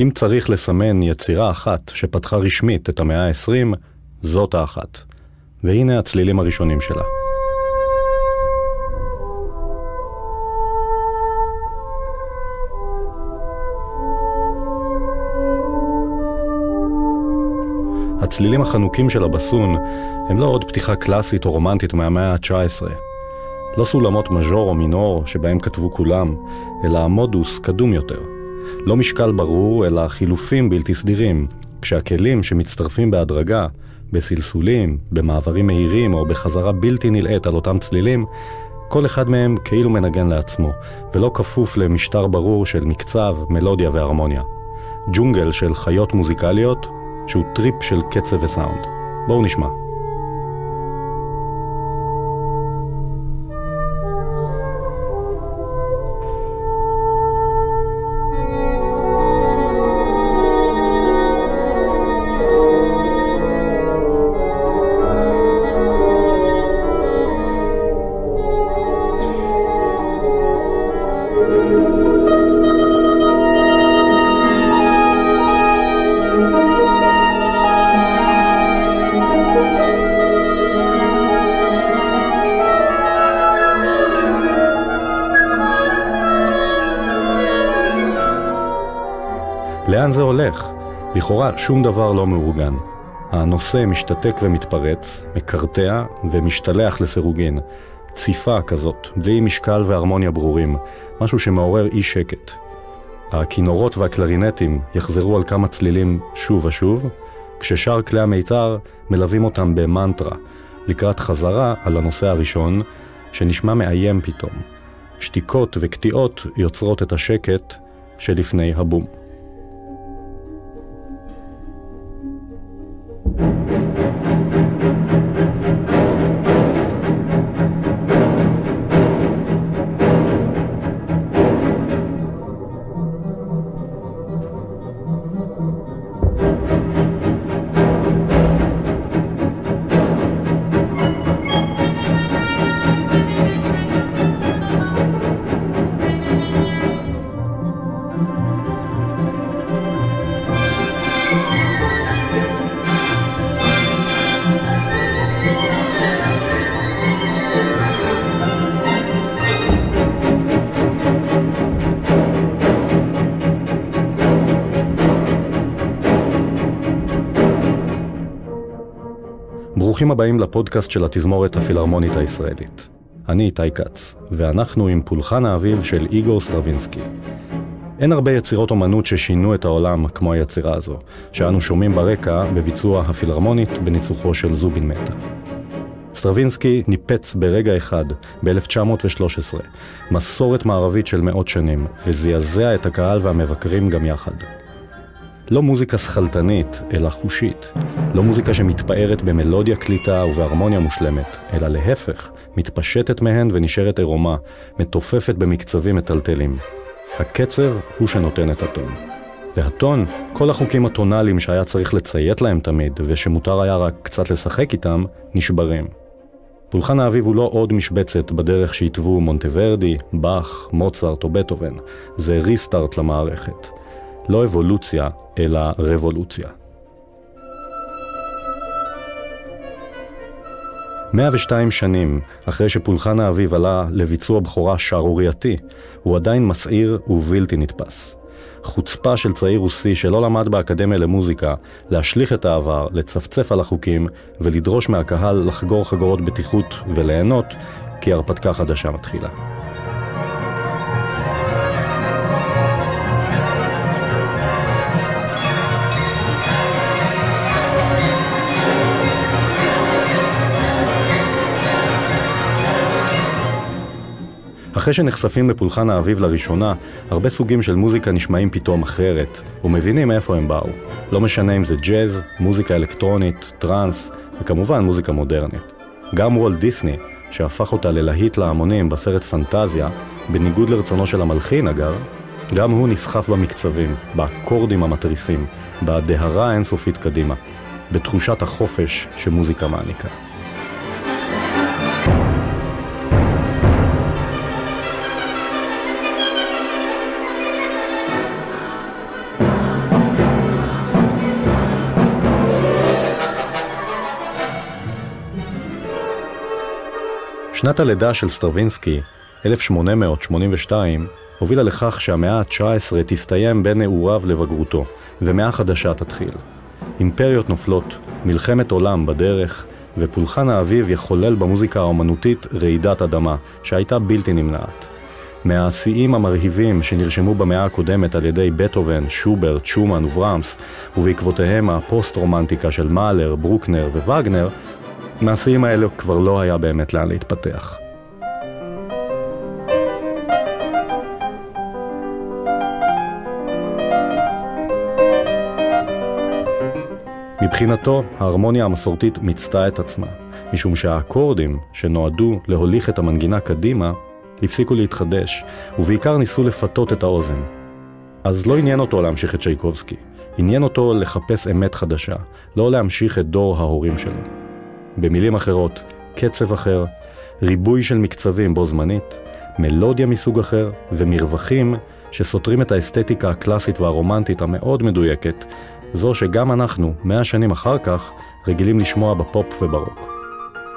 אם צריך לסמן יצירה אחת שפתחה רשמית את המאה ה-20, זאת האחת. והנה הצלילים הראשונים שלה. הצלילים החנוקים של הבסון הם לא עוד פתיחה קלאסית או רומנטית מהמאה ה-19. לא סולמות מז'ור או מינור שבהם כתבו כולם, אלא המודוס קדום יותר. לא משקל ברור, אלא חילופים בלתי סדירים, כשהכלים שמצטרפים בהדרגה, בסלסולים, במעברים מהירים או בחזרה בלתי נלאית על אותם צלילים, כל אחד מהם כאילו מנגן לעצמו, ולא כפוף למשטר ברור של מקצב, מלודיה והרמוניה. ג'ונגל של חיות מוזיקליות, שהוא טריפ של קצב וסאונד. בואו נשמע. הולך? לכאורה שום דבר לא מאורגן. הנושא משתתק ומתפרץ, מקרטע ומשתלח לסירוגין. ציפה כזאת, בלי משקל והרמוניה ברורים, משהו שמעורר אי שקט. הכינורות והקלרינטים יחזרו על כמה צלילים שוב ושוב, כששאר כלי המיתר מלווים אותם במנטרה, לקראת חזרה על הנושא הראשון, שנשמע מאיים פתאום. שתיקות וקטיעות יוצרות את השקט שלפני הבום. ברוכים הבאים לפודקאסט של התזמורת הפילהרמונית הישראלית. אני איתי כץ, ואנחנו עם פולחן האביב של איגור סטרווינסקי. אין הרבה יצירות אומנות ששינו את העולם כמו היצירה הזו, שאנו שומעים ברקע בביצוע הפילהרמונית בניצוחו של זובין מטה. סטרווינסקי ניפץ ברגע אחד, ב-1913, מסורת מערבית של מאות שנים, וזעזע את הקהל והמבקרים גם יחד. לא מוזיקה שכלתנית, אלא חושית. לא מוזיקה שמתפארת במלודיה קליטה ובהרמוניה מושלמת, אלא להפך, מתפשטת מהן ונשארת עירומה, מתופפת במקצבים מטלטלים. הקצב הוא שנותן את הטון. והטון, כל החוקים הטונאליים שהיה צריך לציית להם תמיד, ושמותר היה רק קצת לשחק איתם, נשברים. פולחן האביב הוא לא עוד משבצת בדרך שהתוו מונטוורדי, באך, מוצרט או בטהובן. זה ריסטארט למערכת. לא אבולוציה, אלא רבולוציה. 102 שנים אחרי שפולחן האביב עלה לביצוע בכורה שערורייתי, הוא עדיין מסעיר ובלתי נתפס. חוצפה של צעיר רוסי שלא למד באקדמיה למוזיקה, להשליך את העבר, לצפצף על החוקים ולדרוש מהקהל לחגור חגורות בטיחות וליהנות, כי הרפתקה חדשה מתחילה. אחרי שנחשפים לפולחן האביב לראשונה, הרבה סוגים של מוזיקה נשמעים פתאום אחרת, ומבינים מאיפה הם באו. לא משנה אם זה ג'אז, מוזיקה אלקטרונית, טראנס, וכמובן מוזיקה מודרנית. גם וולט דיסני, שהפך אותה ללהיט להמונים בסרט פנטזיה, בניגוד לרצונו של המלחין אגב, גם הוא נסחף במקצבים, באקורדים המתריסים, בדהרה האינסופית קדימה, בתחושת החופש שמוזיקה מעניקה. שנת הלידה של סטרווינסקי, 1882, הובילה לכך שהמאה ה-19 תסתיים בין נעוריו לבגרותו, ומאה חדשה תתחיל. אימפריות נופלות, מלחמת עולם בדרך, ופולחן האביב יחולל במוזיקה האומנותית רעידת אדמה, שהייתה בלתי נמנעת. מהשיאים המרהיבים שנרשמו במאה הקודמת על ידי בטהובן, שוברט, שומן וברמס, ובעקבותיהם הפוסט-רומנטיקה של מאלר, ברוקנר ווגנר, מהשיאים האלה כבר לא היה באמת לאן להתפתח. מבחינתו, ההרמוניה המסורתית מיצתה את עצמה, משום שהאקורדים שנועדו להוליך את המנגינה קדימה, הפסיקו להתחדש, ובעיקר ניסו לפתות את האוזן. אז לא עניין אותו להמשיך את צ'ייקובסקי, עניין אותו לחפש אמת חדשה, לא להמשיך את דור ההורים שלו. במילים אחרות, קצב אחר, ריבוי של מקצבים בו זמנית, מלודיה מסוג אחר ומרווחים שסותרים את האסתטיקה הקלאסית והרומנטית המאוד מדויקת זו שגם אנחנו, מאה שנים אחר כך, רגילים לשמוע בפופ וברוק.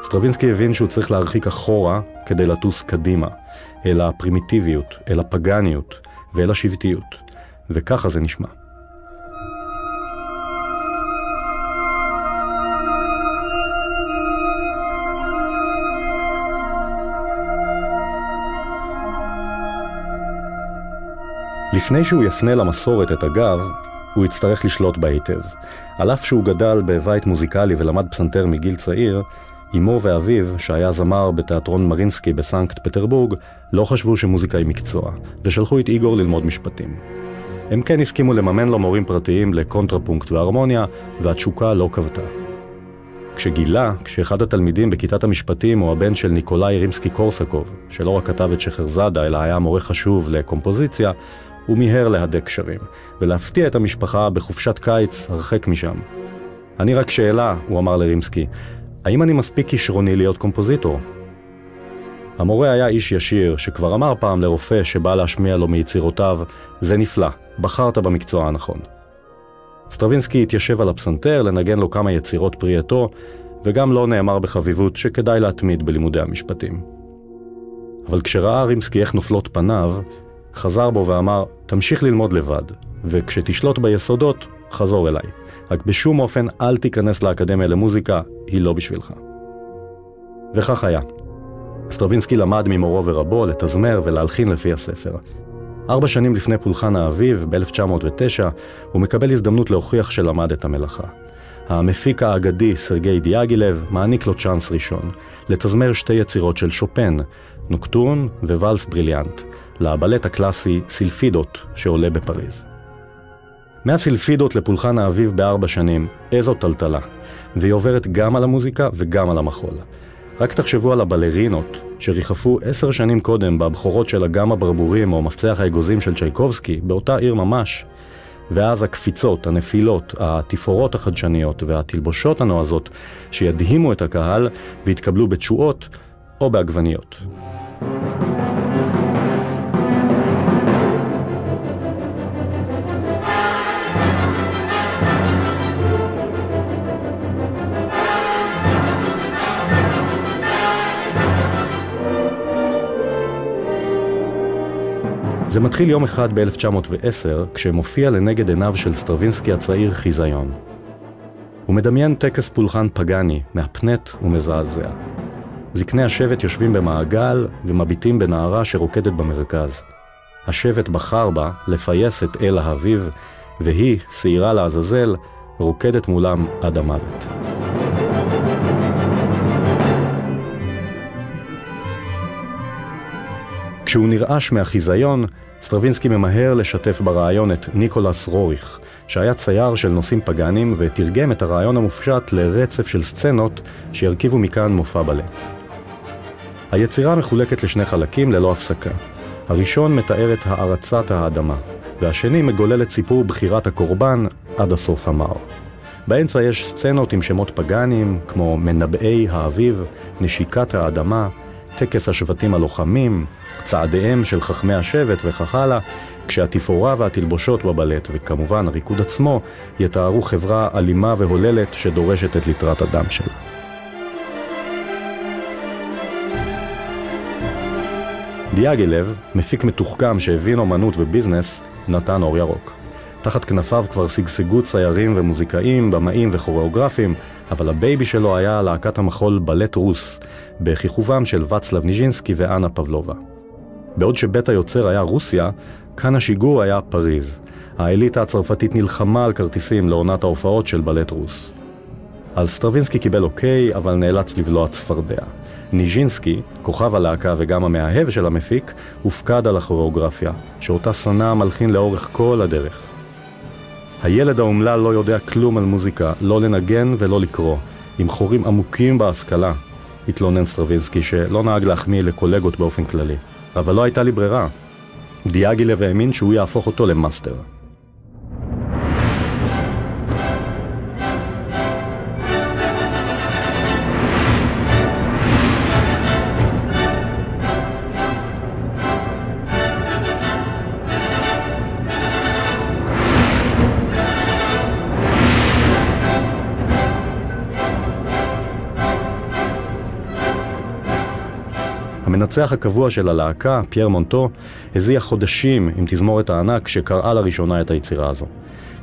סטרווינסקי הבין שהוא צריך להרחיק אחורה כדי לטוס קדימה, אל הפרימיטיביות, אל הפגניות ואל השבטיות, וככה זה נשמע. לפני שהוא יפנה למסורת את הגב, הוא יצטרך לשלוט בה היטב. על אף שהוא גדל בבית מוזיקלי ולמד פסנתר מגיל צעיר, אמו ואביו, שהיה זמר בתיאטרון מרינסקי בסנקט פטרבורג, לא חשבו שמוזיקה היא מקצוע, ושלחו את איגור ללמוד משפטים. הם כן הסכימו לממן לו מורים פרטיים לקונטרפונקט והרמוניה, והתשוקה לא כבתה. כשגילה, כשאחד התלמידים בכיתת המשפטים הוא הבן של ניקולאי רימסקי קורסקוב, שלא רק כתב את שחרזאדה, אלא היה מורה חשוב לקומפוזיציה, הוא מיהר להדק קשרים, ולהפתיע את המשפחה בחופשת קיץ הרחק משם. אני רק שאלה, הוא אמר לרימסקי, האם אני מספיק כישרוני להיות קומפוזיטור? המורה היה איש ישיר, שכבר אמר פעם לרופא שבא להשמיע לו מיצירותיו, זה נפלא, בחרת במקצוע הנכון. סטרווינסקי התיישב על הפסנתר לנגן לו כמה יצירות פרי עטו, וגם לא נאמר בחביבות שכדאי להתמיד בלימודי המשפטים. אבל כשראה רימסקי איך נופלות פניו, חזר בו ואמר, תמשיך ללמוד לבד, וכשתשלוט ביסודות, חזור אליי. רק בשום אופן אל תיכנס לאקדמיה למוזיקה, היא לא בשבילך. וכך היה. סטרווינסקי למד ממורו ורבו לתזמר ולהלחין לפי הספר. ארבע שנים לפני פולחן האביב, ב-1909, הוא מקבל הזדמנות להוכיח שלמד את המלאכה. המפיק האגדי, סרגי דיאגילב, מעניק לו צ'אנס ראשון, לתזמר שתי יצירות של שופן, נוקטורן וואלס בריליאנט, לבלט הקלאסי סילפידות שעולה בפריז. מהסילפידות לפולחן האביב בארבע שנים, איזו טלטלה, והיא עוברת גם על המוזיקה וגם על המחול. רק תחשבו על הבלרינות שריחפו עשר שנים קודם בבכורות של אגם הברבורים או מפצח האגוזים של צ'ייקובסקי, באותה עיר ממש, ואז הקפיצות, הנפילות, התפאורות החדשניות והתלבושות הנועזות שידהימו את הקהל והתקבלו בתשואות או בעגבניות. מתחיל יום אחד ב-1910, כשמופיע לנגד עיניו של סטרווינסקי הצעיר חיזיון. הוא מדמיין טקס פולחן פגאני, מהפנט ומזעזע. זקני השבט יושבים במעגל ומביטים בנערה שרוקדת במרכז. השבט בחר בה לפייס את אל האביב, והיא, שעירה לעזאזל, רוקדת מולם עד המוות. כשהוא נרעש מהחיזיון, סטרווינסקי ממהר לשתף ברעיון את ניקולס רוריך, שהיה צייר של נושאים פגאנים ותרגם את הרעיון המופשט לרצף של סצנות שירכיבו מכאן מופע בלט. היצירה מחולקת לשני חלקים ללא הפסקה. הראשון מתאר את הערצת האדמה, והשני מגולל את סיפור בחירת הקורבן עד הסוף המר. באמצע יש סצנות עם שמות פגאנים, כמו מנבאי האביב, נשיקת האדמה, טקס השבטים הלוחמים, צעדיהם של חכמי השבט וכך הלאה, כשהתפאורה והתלבושות בבלט, וכמובן הריקוד עצמו, יתארו חברה אלימה והוללת שדורשת את ליטרת הדם שלה. דיאגילב, מפיק מתוחכם שהבין אומנות וביזנס, נתן אור ירוק. תחת כנפיו כבר שגשגו ציירים ומוזיקאים, במאים וכוריאוגרפים, אבל הבייבי שלו היה להקת המחול בלט רוס, בכיכובם של ואצלב ניז'ינסקי ואנה פבלובה. בעוד שבית היוצר היה רוסיה, כאן השיגור היה פריז. האליטה הצרפתית נלחמה על כרטיסים לעונת ההופעות של בלט רוס. אז סטרווינסקי קיבל אוקיי, אבל נאלץ לבלוע צפרדע. ניז'ינסקי, כוכב הלהקה וגם המאהב של המפיק, הופקד על הכוריאוגרפיה, שאותה שנא המלחין לאורך כל הדרך. הילד האומלל לא יודע כלום על מוזיקה, לא לנגן ולא לקרוא, עם חורים עמוקים בהשכלה, התלונן סטרווינסקי שלא נהג להחמיא לקולגות באופן כללי. אבל לא הייתה לי ברירה. דיאגילב האמין שהוא יהפוך אותו למאסטר. המנצח הקבוע של הלהקה, פייר מונטו, הזיע חודשים עם תזמורת הענק שקראה לראשונה את היצירה הזו.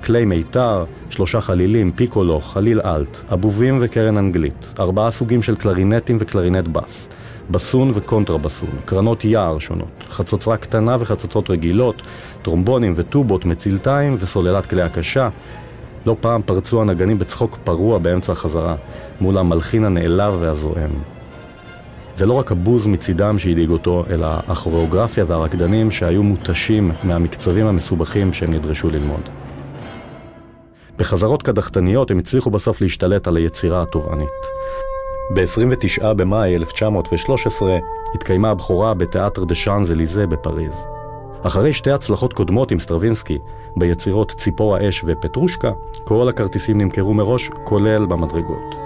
כלי מיתר, שלושה חלילים, פיקולו, חליל אלט, אבובים וקרן אנגלית, ארבעה סוגים של קלרינטים וקלרינט בס, בסון וקונטרבסון, קרנות יער שונות, חצוצרה קטנה וחצוצות רגילות, טרומבונים וטובות, מצילתיים וסוללת כלי הקשה. לא פעם פרצו הנגנים בצחוק פרוע באמצע החזרה, מול המלחין הנעלב והזועם. זה לא רק הבוז מצידם שהדאיג אותו, אלא הכוריאוגרפיה והרקדנים שהיו מותשים מהמקצבים המסובכים שהם נדרשו ללמוד. בחזרות קדחתניות הם הצליחו בסוף להשתלט על היצירה התובענית. ב-29 במאי 1913 התקיימה הבכורה בתיאטר דה שאנז אליזה בפריז. אחרי שתי הצלחות קודמות עם סטרווינסקי, ביצירות ציפור האש ופטרושקה, כל הכרטיסים נמכרו מראש, כולל במדרגות.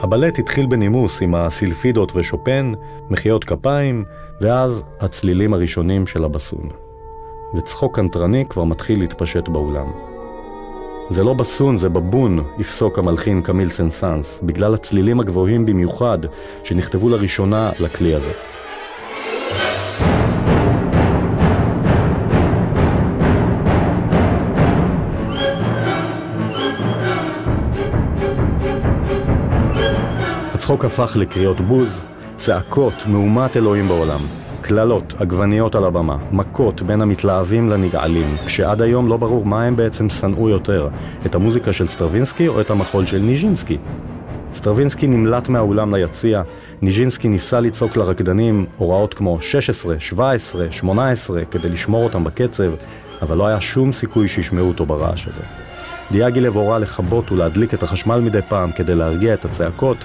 הבלט התחיל בנימוס עם הסילפידות ושופן, מחיאות כפיים, ואז הצלילים הראשונים של הבסון. וצחוק קנטרני כבר מתחיל להתפשט באולם. זה לא בסון, זה בבון, יפסוק המלחין קמיל סנסנס, בגלל הצלילים הגבוהים במיוחד שנכתבו לראשונה לכלי הזה. הצחוק הפך לקריאות בוז, צעקות, מהומת אלוהים בעולם, קללות, עגבניות על הבמה, מכות בין המתלהבים לנגעלים, כשעד היום לא ברור מה הם בעצם שנאו יותר, את המוזיקה של סטרווינסקי או את המחול של ניז'ינסקי. סטרווינסקי נמלט מהאולם ליציע, ניז'ינסקי ניסה לצעוק לרקדנים הוראות כמו 16, 17, 18 כדי לשמור אותם בקצב, אבל לא היה שום סיכוי שישמעו אותו ברעש הזה. דיאגילב הורה לכבות ולהדליק את החשמל מדי פעם כדי להרגיע את הצעקות,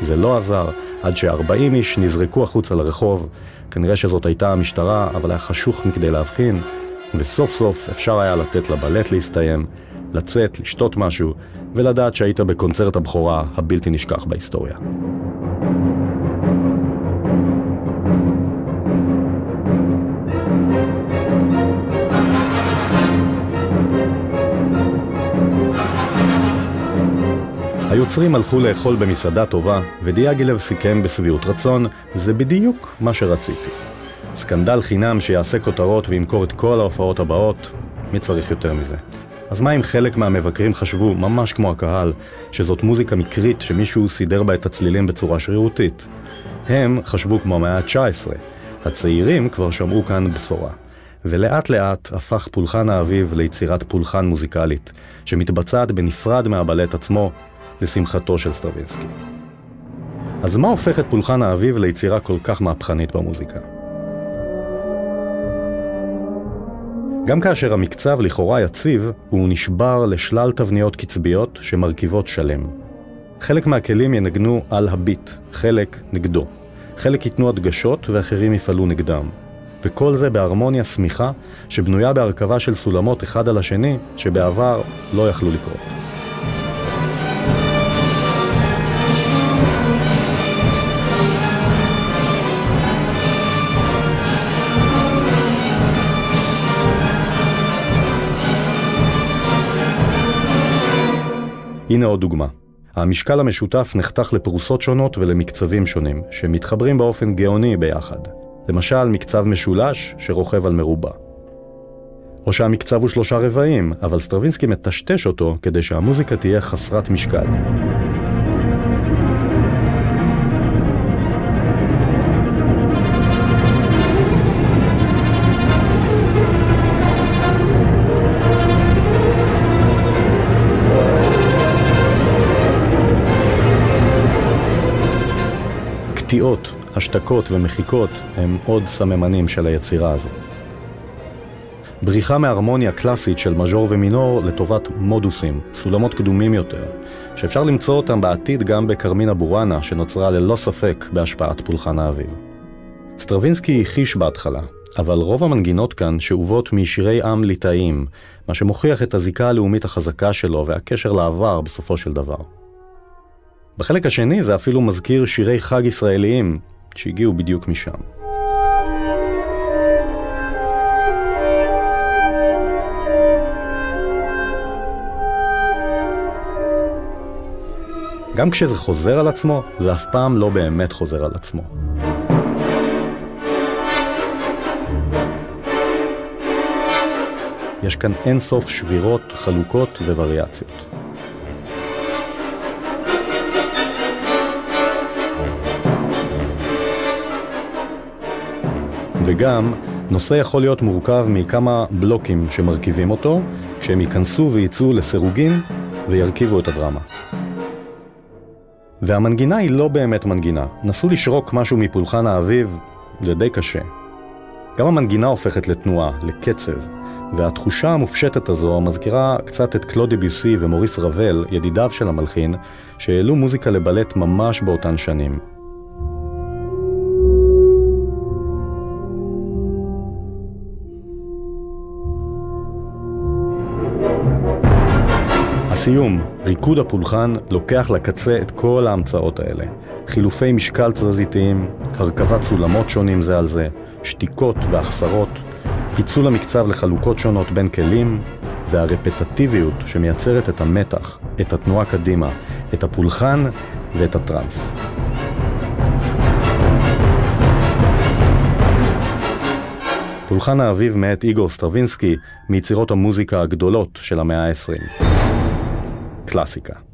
זה לא עזר, עד ש-40 איש נזרקו החוצה לרחוב. כנראה שזאת הייתה המשטרה, אבל היה חשוך מכדי להבחין, וסוף סוף אפשר היה לתת לבלט להסתיים, לצאת, לשתות משהו, ולדעת שהיית בקונצרט הבכורה הבלתי נשכח בהיסטוריה. היוצרים הלכו לאכול במסעדה טובה, ודיאגילב סיכם בשביעות רצון, זה בדיוק מה שרציתי. סקנדל חינם שיעשה כותרות וימכור את כל ההופעות הבאות, מי צריך יותר מזה? אז מה אם חלק מהמבקרים חשבו, ממש כמו הקהל, שזאת מוזיקה מקרית שמישהו סידר בה את הצלילים בצורה שרירותית? הם חשבו כמו המאה ה-19. הצעירים כבר שמעו כאן בשורה. ולאט לאט הפך פולחן האביב ליצירת פולחן מוזיקלית, שמתבצעת בנפרד מהבלט עצמו, לשמחתו של סטרווינסקי. אז מה הופך את פולחן האביב ליצירה כל כך מהפכנית במוזיקה? גם כאשר המקצב לכאורה יציב, הוא נשבר לשלל תבניות קצביות שמרכיבות שלם. חלק מהכלים ינגנו על הביט, חלק נגדו. חלק ייתנו הדגשות ואחרים יפעלו נגדם. וכל זה בהרמוניה סמיכה שבנויה בהרכבה של סולמות אחד על השני שבעבר לא יכלו לקרות. הנה עוד דוגמה. המשקל המשותף נחתך לפרוסות שונות ולמקצבים שונים, שמתחברים באופן גאוני ביחד. למשל מקצב משולש שרוכב על מרובע. או שהמקצב הוא שלושה רבעים, אבל סטרווינסקי מטשטש אותו כדי שהמוזיקה תהיה חסרת משקל. השתקות ומחיקות הם עוד סממנים של היצירה הזו. בריחה מהרמוניה קלאסית של מז'ור ומינור לטובת מודוסים, סולמות קדומים יותר, שאפשר למצוא אותם בעתיד גם בקרמינה בוראנה, שנוצרה ללא ספק בהשפעת פולחן האביב. סטרווינסקי הכחיש בהתחלה, אבל רוב המנגינות כאן שאובות משירי עם ליטאיים, מה שמוכיח את הזיקה הלאומית החזקה שלו והקשר לעבר בסופו של דבר. בחלק השני זה אפילו מזכיר שירי חג ישראליים שהגיעו בדיוק משם. גם כשזה חוזר על עצמו, זה אף פעם לא באמת חוזר על עצמו. יש כאן אינסוף שבירות, חלוקות ווריאציות. וגם, נושא יכול להיות מורכב מכמה בלוקים שמרכיבים אותו, כשהם ייכנסו וייצאו לסירוגין וירכיבו את הדרמה. והמנגינה היא לא באמת מנגינה. נסו לשרוק משהו מפולחן האביב, זה די קשה. גם המנגינה הופכת לתנועה, לקצב, והתחושה המופשטת הזו מזכירה קצת את קלודי ביוסי ומוריס רבל, ידידיו של המלחין, שהעלו מוזיקה לבלט ממש באותן שנים. לסיום, ריקוד הפולחן לוקח לקצה את כל ההמצאות האלה. חילופי משקל תזזיתיים, הרכבת סולמות שונים זה על זה, שתיקות והחסרות, פיצול המקצב לחלוקות שונות בין כלים, והרפטטיביות שמייצרת את המתח, את התנועה קדימה, את הפולחן ואת הטראנס. פולחן האביב מאת איגור סטרווינסקי מיצירות המוזיקה הגדולות של המאה ה-20. Clásica.